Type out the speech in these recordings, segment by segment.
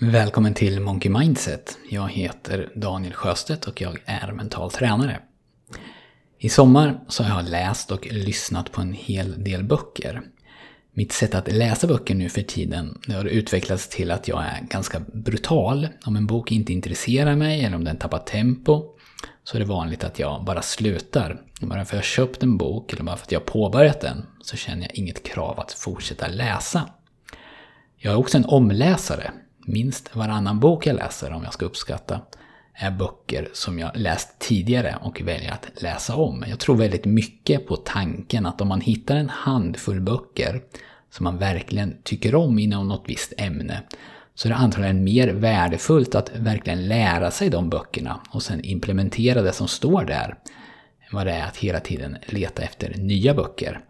Välkommen till Monkey Mindset. Jag heter Daniel Sjöstedt och jag är mental tränare. I sommar så har jag läst och lyssnat på en hel del böcker. Mitt sätt att läsa böcker nu för tiden det har utvecklats till att jag är ganska brutal. Om en bok inte intresserar mig eller om den tappar tempo så är det vanligt att jag bara slutar. Bara för att jag köpt en bok eller bara för att jag påbörjat den så känner jag inget krav att fortsätta läsa. Jag är också en omläsare minst varannan bok jag läser, om jag ska uppskatta, är böcker som jag läst tidigare och väljer att läsa om. Jag tror väldigt mycket på tanken att om man hittar en handfull böcker som man verkligen tycker om inom något visst ämne, så är det antagligen mer värdefullt att verkligen lära sig de böckerna och sen implementera det som står där, än vad det är att hela tiden leta efter nya böcker.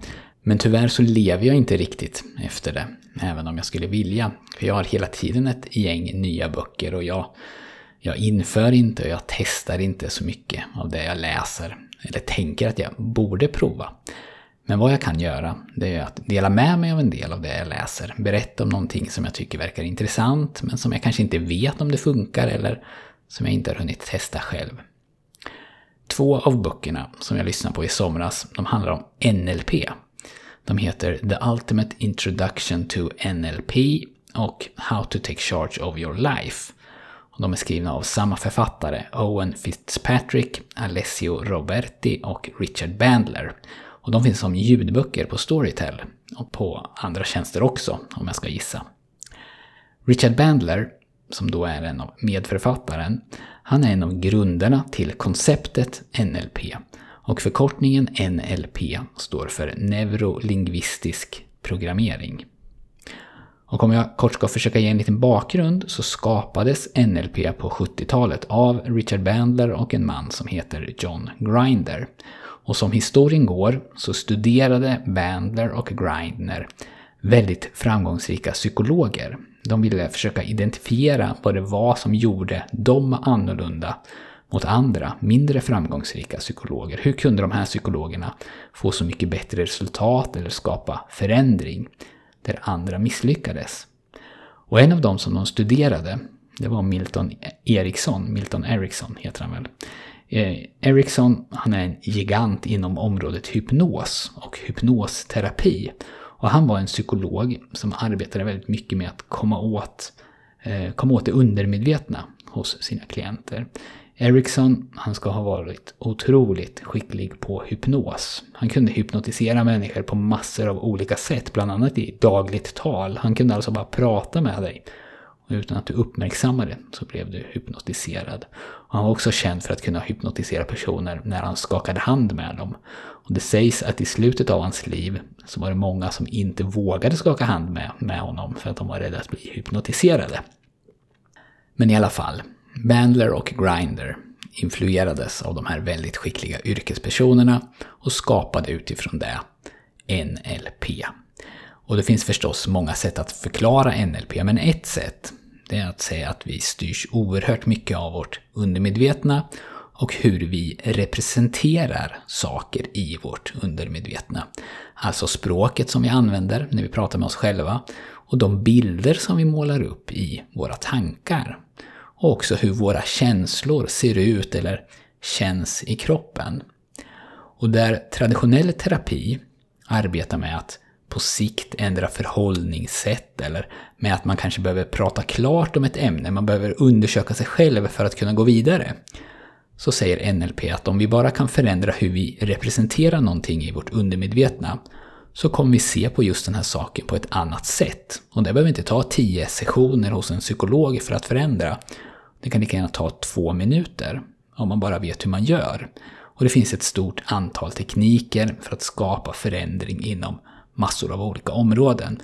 Men tyvärr så lever jag inte riktigt efter det, även om jag skulle vilja. För jag har hela tiden ett gäng nya böcker och jag, jag inför inte och jag testar inte så mycket av det jag läser, eller tänker att jag borde prova. Men vad jag kan göra, det är att dela med mig av en del av det jag läser. Berätta om någonting som jag tycker verkar intressant, men som jag kanske inte vet om det funkar eller som jag inte har hunnit testa själv. Två av böckerna som jag lyssnade på i somras, de handlar om NLP, de heter The Ultimate Introduction to NLP och How to Take Charge of Your Life. De är skrivna av samma författare, Owen Fitzpatrick, Alessio Roberti och Richard Bandler. Och de finns som ljudböcker på Storytel och på andra tjänster också, om jag ska gissa. Richard Bandler, som då är en av medförfattaren, han är en av grunderna till konceptet NLP och förkortningen NLP står för neurolingvistisk programmering. Och om jag kort ska försöka ge en liten bakgrund så skapades NLP på 70-talet av Richard Bandler och en man som heter John Grinder. Och som historien går så studerade Bandler och Grinder väldigt framgångsrika psykologer. De ville försöka identifiera vad det var som gjorde dem annorlunda mot andra, mindre framgångsrika psykologer. Hur kunde de här psykologerna få så mycket bättre resultat eller skapa förändring där andra misslyckades? Och en av dem som de studerade, det var Milton Eriksson, Milton Eriksson heter han väl. Eh, Eriksson, han är en gigant inom området hypnos och hypnosterapi. Och han var en psykolog som arbetade väldigt mycket med att komma åt, eh, komma åt det undermedvetna hos sina klienter. Ericsson, han ska ha varit otroligt skicklig på hypnos. Han kunde hypnotisera människor på massor av olika sätt, bland annat i dagligt tal. Han kunde alltså bara prata med dig. Och utan att du uppmärksammade så blev du hypnotiserad. Och han var också känd för att kunna hypnotisera personer när han skakade hand med dem. Och det sägs att i slutet av hans liv så var det många som inte vågade skaka hand med, med honom för att de var rädda att bli hypnotiserade. Men i alla fall, Bandler och Grinder influerades av de här väldigt skickliga yrkespersonerna och skapade utifrån det NLP. Och det finns förstås många sätt att förklara NLP, men ett sätt det är att säga att vi styrs oerhört mycket av vårt undermedvetna och hur vi representerar saker i vårt undermedvetna. Alltså språket som vi använder när vi pratar med oss själva och de bilder som vi målar upp i våra tankar och också hur våra känslor ser ut eller känns i kroppen. Och där traditionell terapi arbetar med att på sikt ändra förhållningssätt eller med att man kanske behöver prata klart om ett ämne, man behöver undersöka sig själv för att kunna gå vidare. Så säger NLP att om vi bara kan förändra hur vi representerar någonting i vårt undermedvetna så kommer vi se på just den här saken på ett annat sätt. Och det behöver inte ta tio sessioner hos en psykolog för att förändra. Det kan lika gärna ta två minuter om man bara vet hur man gör. Och det finns ett stort antal tekniker för att skapa förändring inom massor av olika områden.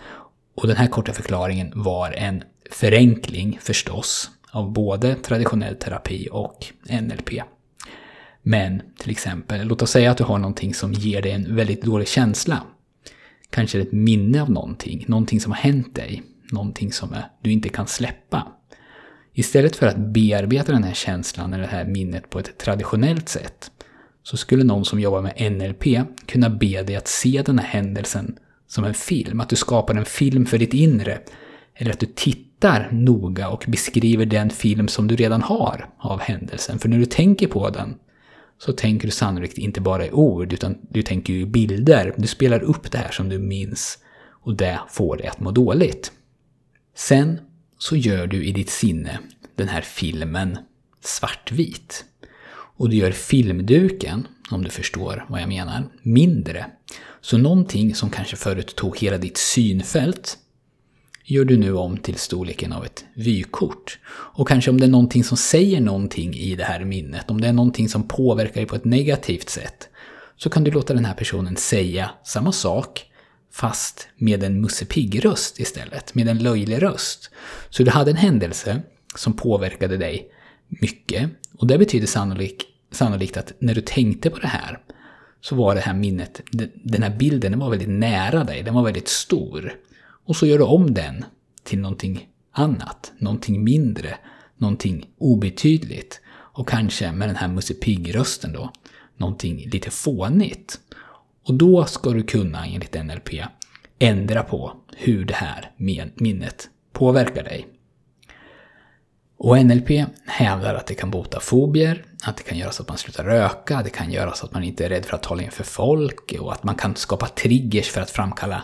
Och den här korta förklaringen var en förenkling förstås av både traditionell terapi och NLP. Men till exempel, låt oss säga att du har någonting som ger dig en väldigt dålig känsla. Kanske ett minne av någonting, någonting som har hänt dig, någonting som du inte kan släppa. Istället för att bearbeta den här känslan eller det här minnet på ett traditionellt sätt så skulle någon som jobbar med NLP kunna be dig att se den här händelsen som en film. Att du skapar en film för ditt inre. Eller att du tittar noga och beskriver den film som du redan har av händelsen. För när du tänker på den så tänker du sannolikt inte bara i ord, utan du tänker ju i bilder. Du spelar upp det här som du minns och det får dig att må dåligt. Sen så gör du i ditt sinne den här filmen svartvit. Och du gör filmduken, om du förstår vad jag menar, mindre. Så någonting som kanske förut tog hela ditt synfält gör du nu om till storleken av ett vykort. Och kanske om det är någonting som säger någonting i det här minnet, om det är någonting som påverkar dig på ett negativt sätt, så kan du låta den här personen säga samma sak, fast med en Musse Pigg-röst istället, med en löjlig röst. Så du hade en händelse som påverkade dig mycket, och det betyder sannolikt, sannolikt att när du tänkte på det här, så var det här minnet, den här bilden, den var väldigt nära dig, den var väldigt stor. Och så gör du om den till någonting annat, någonting mindre, någonting obetydligt. Och kanske med den här Musse Pigg-rösten då, någonting lite fånigt. Och då ska du kunna, enligt NLP, ändra på hur det här minnet påverkar dig. Och NLP hävdar att det kan bota fobier, att det kan göra så att man slutar röka, det kan göra så att man inte är rädd för att tala inför folk och att man kan skapa triggers för att framkalla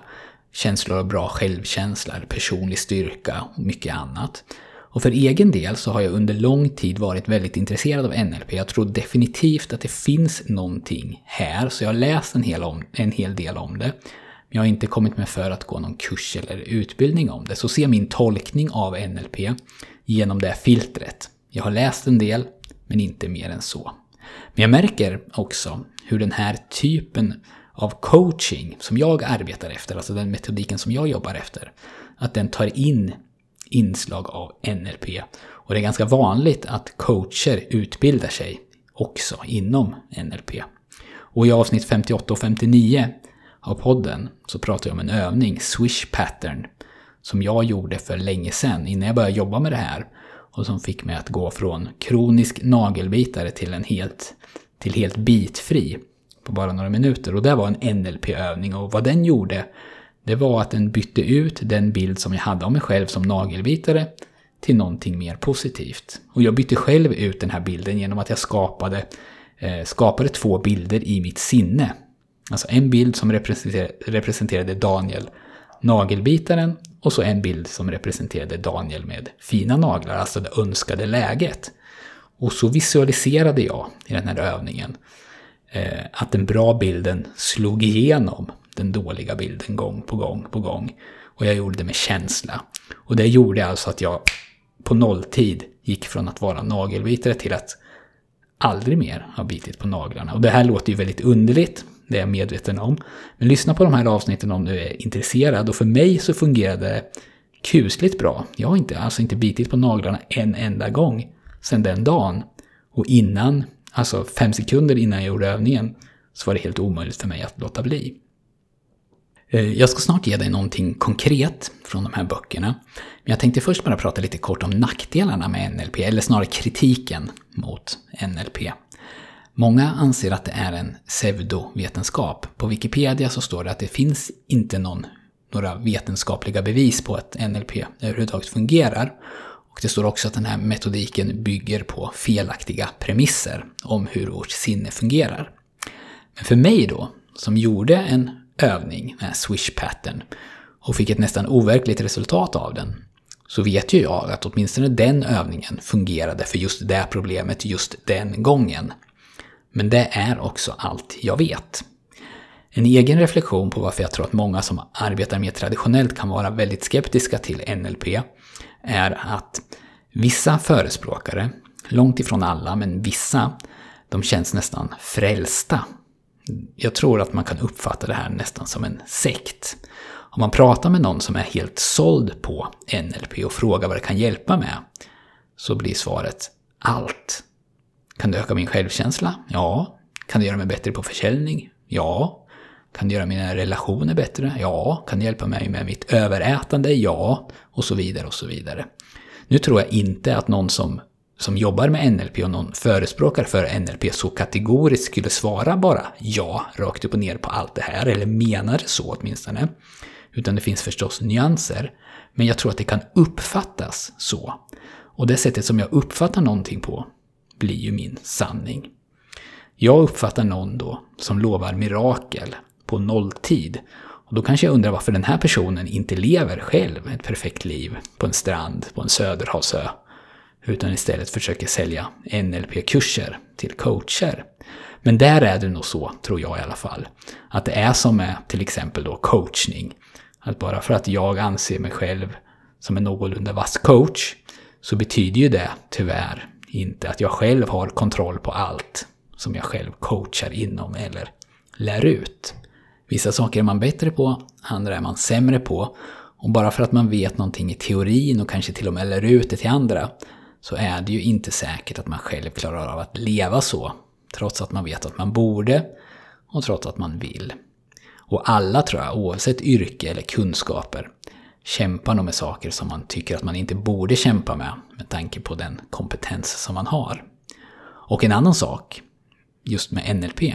känslor av bra självkänsla, personlig styrka och mycket annat. Och för egen del så har jag under lång tid varit väldigt intresserad av NLP. Jag tror definitivt att det finns någonting här, så jag har läst en hel, om, en hel del om det. Men jag har inte kommit med för att gå någon kurs eller utbildning om det. Så se min tolkning av NLP genom det filtret. Jag har läst en del, men inte mer än så. Men jag märker också hur den här typen av coaching som jag arbetar efter, alltså den metodiken som jag jobbar efter, att den tar in inslag av NLP. Och det är ganska vanligt att coacher utbildar sig också inom NLP. Och i avsnitt 58 och 59 av podden så pratar jag om en övning, Swish Pattern, som jag gjorde för länge sedan innan jag började jobba med det här och som fick mig att gå från kronisk nagelbitare till en helt, till helt bitfri på bara några minuter. Och det var en NLP-övning och vad den gjorde det var att den bytte ut den bild som jag hade av mig själv som nagelbitare till någonting mer positivt. Och jag bytte själv ut den här bilden genom att jag skapade, eh, skapade två bilder i mitt sinne. Alltså en bild som representerade, representerade Daniel, nagelbitaren, och så en bild som representerade Daniel med fina naglar, alltså det önskade läget. Och så visualiserade jag i den här övningen eh, att den bra bilden slog igenom den dåliga bilden gång på gång på gång. Och jag gjorde det med känsla. Och det gjorde alltså att jag på nolltid gick från att vara nagelbitare till att aldrig mer ha bitit på naglarna. Och det här låter ju väldigt underligt, det är jag medveten om. Men lyssna på de här avsnitten om du är intresserad. Och för mig så fungerade det kusligt bra. Jag har inte, alltså inte bitit på naglarna en enda gång sedan den dagen. Och innan, alltså fem sekunder innan jag gjorde övningen, så var det helt omöjligt för mig att låta bli. Eh, jag ska snart ge dig någonting konkret från de här böckerna. Men jag tänkte först bara prata lite kort om nackdelarna med NLP, eller snarare kritiken mot NLP. Många anser att det är en pseudovetenskap. På Wikipedia så står det att det finns inte någon, några vetenskapliga bevis på att NLP överhuvudtaget fungerar. Och det står också att den här metodiken bygger på felaktiga premisser om hur vårt sinne fungerar. Men för mig då, som gjorde en övning, den här swish pattern, och fick ett nästan overkligt resultat av den, så vet ju jag att åtminstone den övningen fungerade för just det problemet just den gången. Men det är också allt jag vet. En egen reflektion på varför jag tror att många som arbetar mer traditionellt kan vara väldigt skeptiska till NLP är att vissa förespråkare, långt ifrån alla, men vissa, de känns nästan frälsta jag tror att man kan uppfatta det här nästan som en sekt. Om man pratar med någon som är helt såld på NLP och frågar vad det kan hjälpa med, så blir svaret allt. Kan det öka min självkänsla? Ja. Kan det göra mig bättre på försäljning? Ja. Kan det göra mina relationer bättre? Ja. Kan det hjälpa mig med mitt överätande? Ja. Och så vidare och så vidare. Nu tror jag inte att någon som som jobbar med NLP och någon förespråkare för NLP så kategoriskt skulle svara bara ja, rakt upp och ner på allt det här, eller menar så åtminstone. Utan det finns förstås nyanser. Men jag tror att det kan uppfattas så. Och det sättet som jag uppfattar någonting på blir ju min sanning. Jag uppfattar någon då som lovar mirakel på nolltid. Och då kanske jag undrar varför den här personen inte lever själv ett perfekt liv på en strand på en söderhavsö. Utan istället försöker sälja NLP-kurser till coacher. Men där är det nog så, tror jag i alla fall, att det är som med till exempel då coachning. Att bara för att jag anser mig själv som en någorlunda vass coach så betyder ju det tyvärr inte att jag själv har kontroll på allt som jag själv coachar inom eller lär ut. Vissa saker är man bättre på, andra är man sämre på. Och bara för att man vet någonting i teorin och kanske till och med lär ut det till andra så är det ju inte säkert att man själv klarar av att leva så. Trots att man vet att man borde och trots att man vill. Och alla tror jag, oavsett yrke eller kunskaper, kämpar nog med saker som man tycker att man inte borde kämpa med, med tanke på den kompetens som man har. Och en annan sak, just med NLP,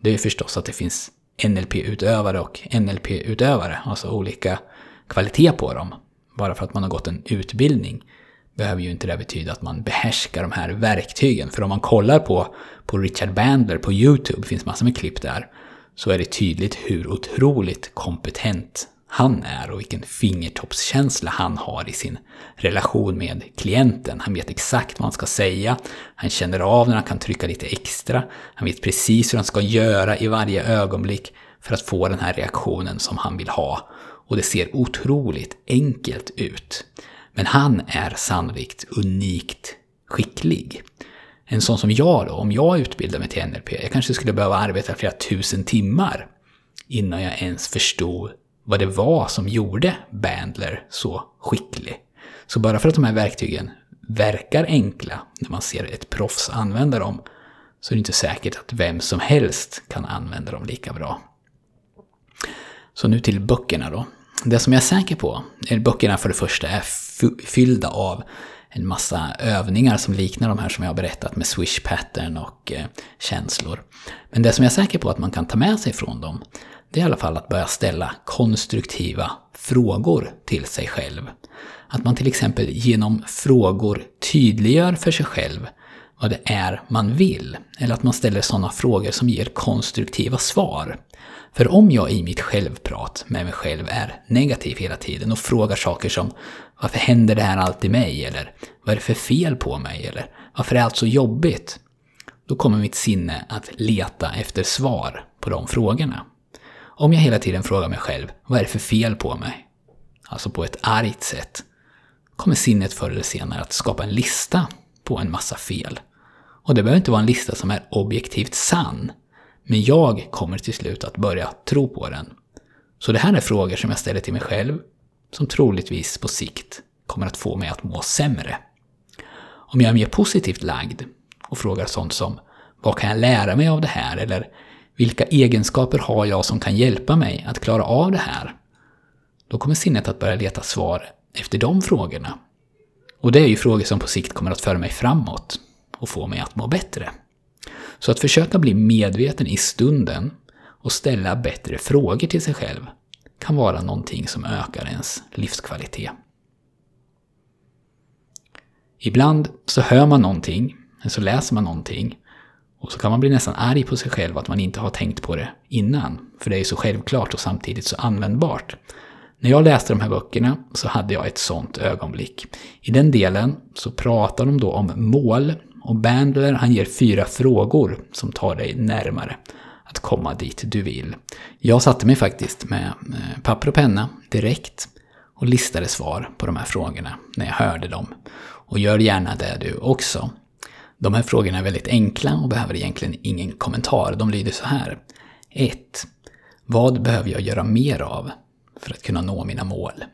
det är förstås att det finns NLP-utövare och NLP-utövare, alltså olika kvalitet på dem. Bara för att man har gått en utbildning behöver ju inte det betyda att man behärskar de här verktygen. För om man kollar på, på Richard Bandler på YouTube, det finns massor med klipp där, så är det tydligt hur otroligt kompetent han är och vilken fingertoppskänsla han har i sin relation med klienten. Han vet exakt vad han ska säga, han känner av när han kan trycka lite extra, han vet precis hur han ska göra i varje ögonblick för att få den här reaktionen som han vill ha. Och det ser otroligt enkelt ut. Men han är sannolikt unikt skicklig. En sån som jag då, om jag utbildar mig till NLP, jag kanske skulle behöva arbeta flera tusen timmar innan jag ens förstod vad det var som gjorde Bandler så skicklig. Så bara för att de här verktygen verkar enkla när man ser ett proffs använda dem, så är det inte säkert att vem som helst kan använda dem lika bra. Så nu till böckerna då. Det som jag är säker på, är böckerna för det första är fyllda av en massa övningar som liknar de här som jag har berättat med swish pattern och eh, känslor. Men det som jag är säker på att man kan ta med sig från dem, det är i alla fall att börja ställa konstruktiva frågor till sig själv. Att man till exempel genom frågor tydliggör för sig själv vad det är man vill. Eller att man ställer sådana frågor som ger konstruktiva svar. För om jag i mitt självprat med mig själv är negativ hela tiden och frågar saker som Varför händer det här alltid mig? Eller Vad är det för fel på mig? Eller Varför är allt så jobbigt? Då kommer mitt sinne att leta efter svar på de frågorna. Om jag hela tiden frågar mig själv, vad är det för fel på mig? Alltså på ett argt sätt. Kommer sinnet förr eller senare att skapa en lista på en massa fel. Och det behöver inte vara en lista som är objektivt sann. Men jag kommer till slut att börja tro på den. Så det här är frågor som jag ställer till mig själv, som troligtvis på sikt kommer att få mig att må sämre. Om jag är mer positivt lagd och frågar sånt som vad kan jag lära mig av det här? Eller vilka egenskaper har jag som kan hjälpa mig att klara av det här? Då kommer sinnet att börja leta svar efter de frågorna. Och det är ju frågor som på sikt kommer att föra mig framåt och få mig att må bättre. Så att försöka bli medveten i stunden och ställa bättre frågor till sig själv kan vara någonting som ökar ens livskvalitet. Ibland så hör man någonting, eller så läser man någonting och så kan man bli nästan arg på sig själv att man inte har tänkt på det innan. För det är ju så självklart och samtidigt så användbart. När jag läste de här böckerna så hade jag ett sånt ögonblick. I den delen så pratar de då om mål och Bandler han ger fyra frågor som tar dig närmare att komma dit du vill. Jag satte mig faktiskt med eh, papper och penna direkt och listade svar på de här frågorna när jag hörde dem. Och gör gärna det du också. De här frågorna är väldigt enkla och behöver egentligen ingen kommentar. De lyder så här. 1. Vad behöver jag göra mer av för att kunna nå mina mål?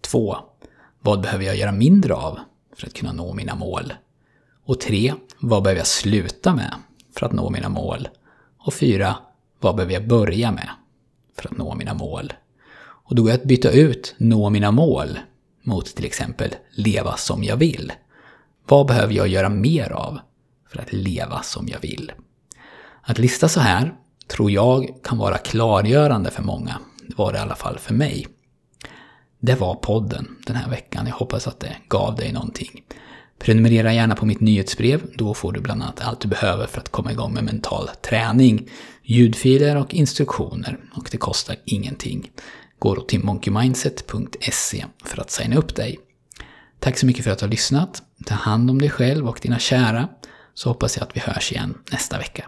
2. Vad behöver jag göra mindre av för att kunna nå mina mål? Och 3. Vad behöver jag sluta med för att nå mina mål? Och 4. Vad behöver jag börja med för att nå mina mål? Och då går jag att byta ut nå mina mål mot till exempel leva som jag vill. Vad behöver jag göra mer av för att leva som jag vill? Att lista så här tror jag kan vara klargörande för många Det var det i alla fall för mig. Det var podden den här veckan. Jag hoppas att det gav dig någonting. Prenumerera gärna på mitt nyhetsbrev. Då får du bland annat allt du behöver för att komma igång med mental träning. Ljudfiler och instruktioner. Och det kostar ingenting. Gå då till monkeymindset.se för att signa upp dig. Tack så mycket för att du har lyssnat. Ta hand om dig själv och dina kära. Så hoppas jag att vi hörs igen nästa vecka.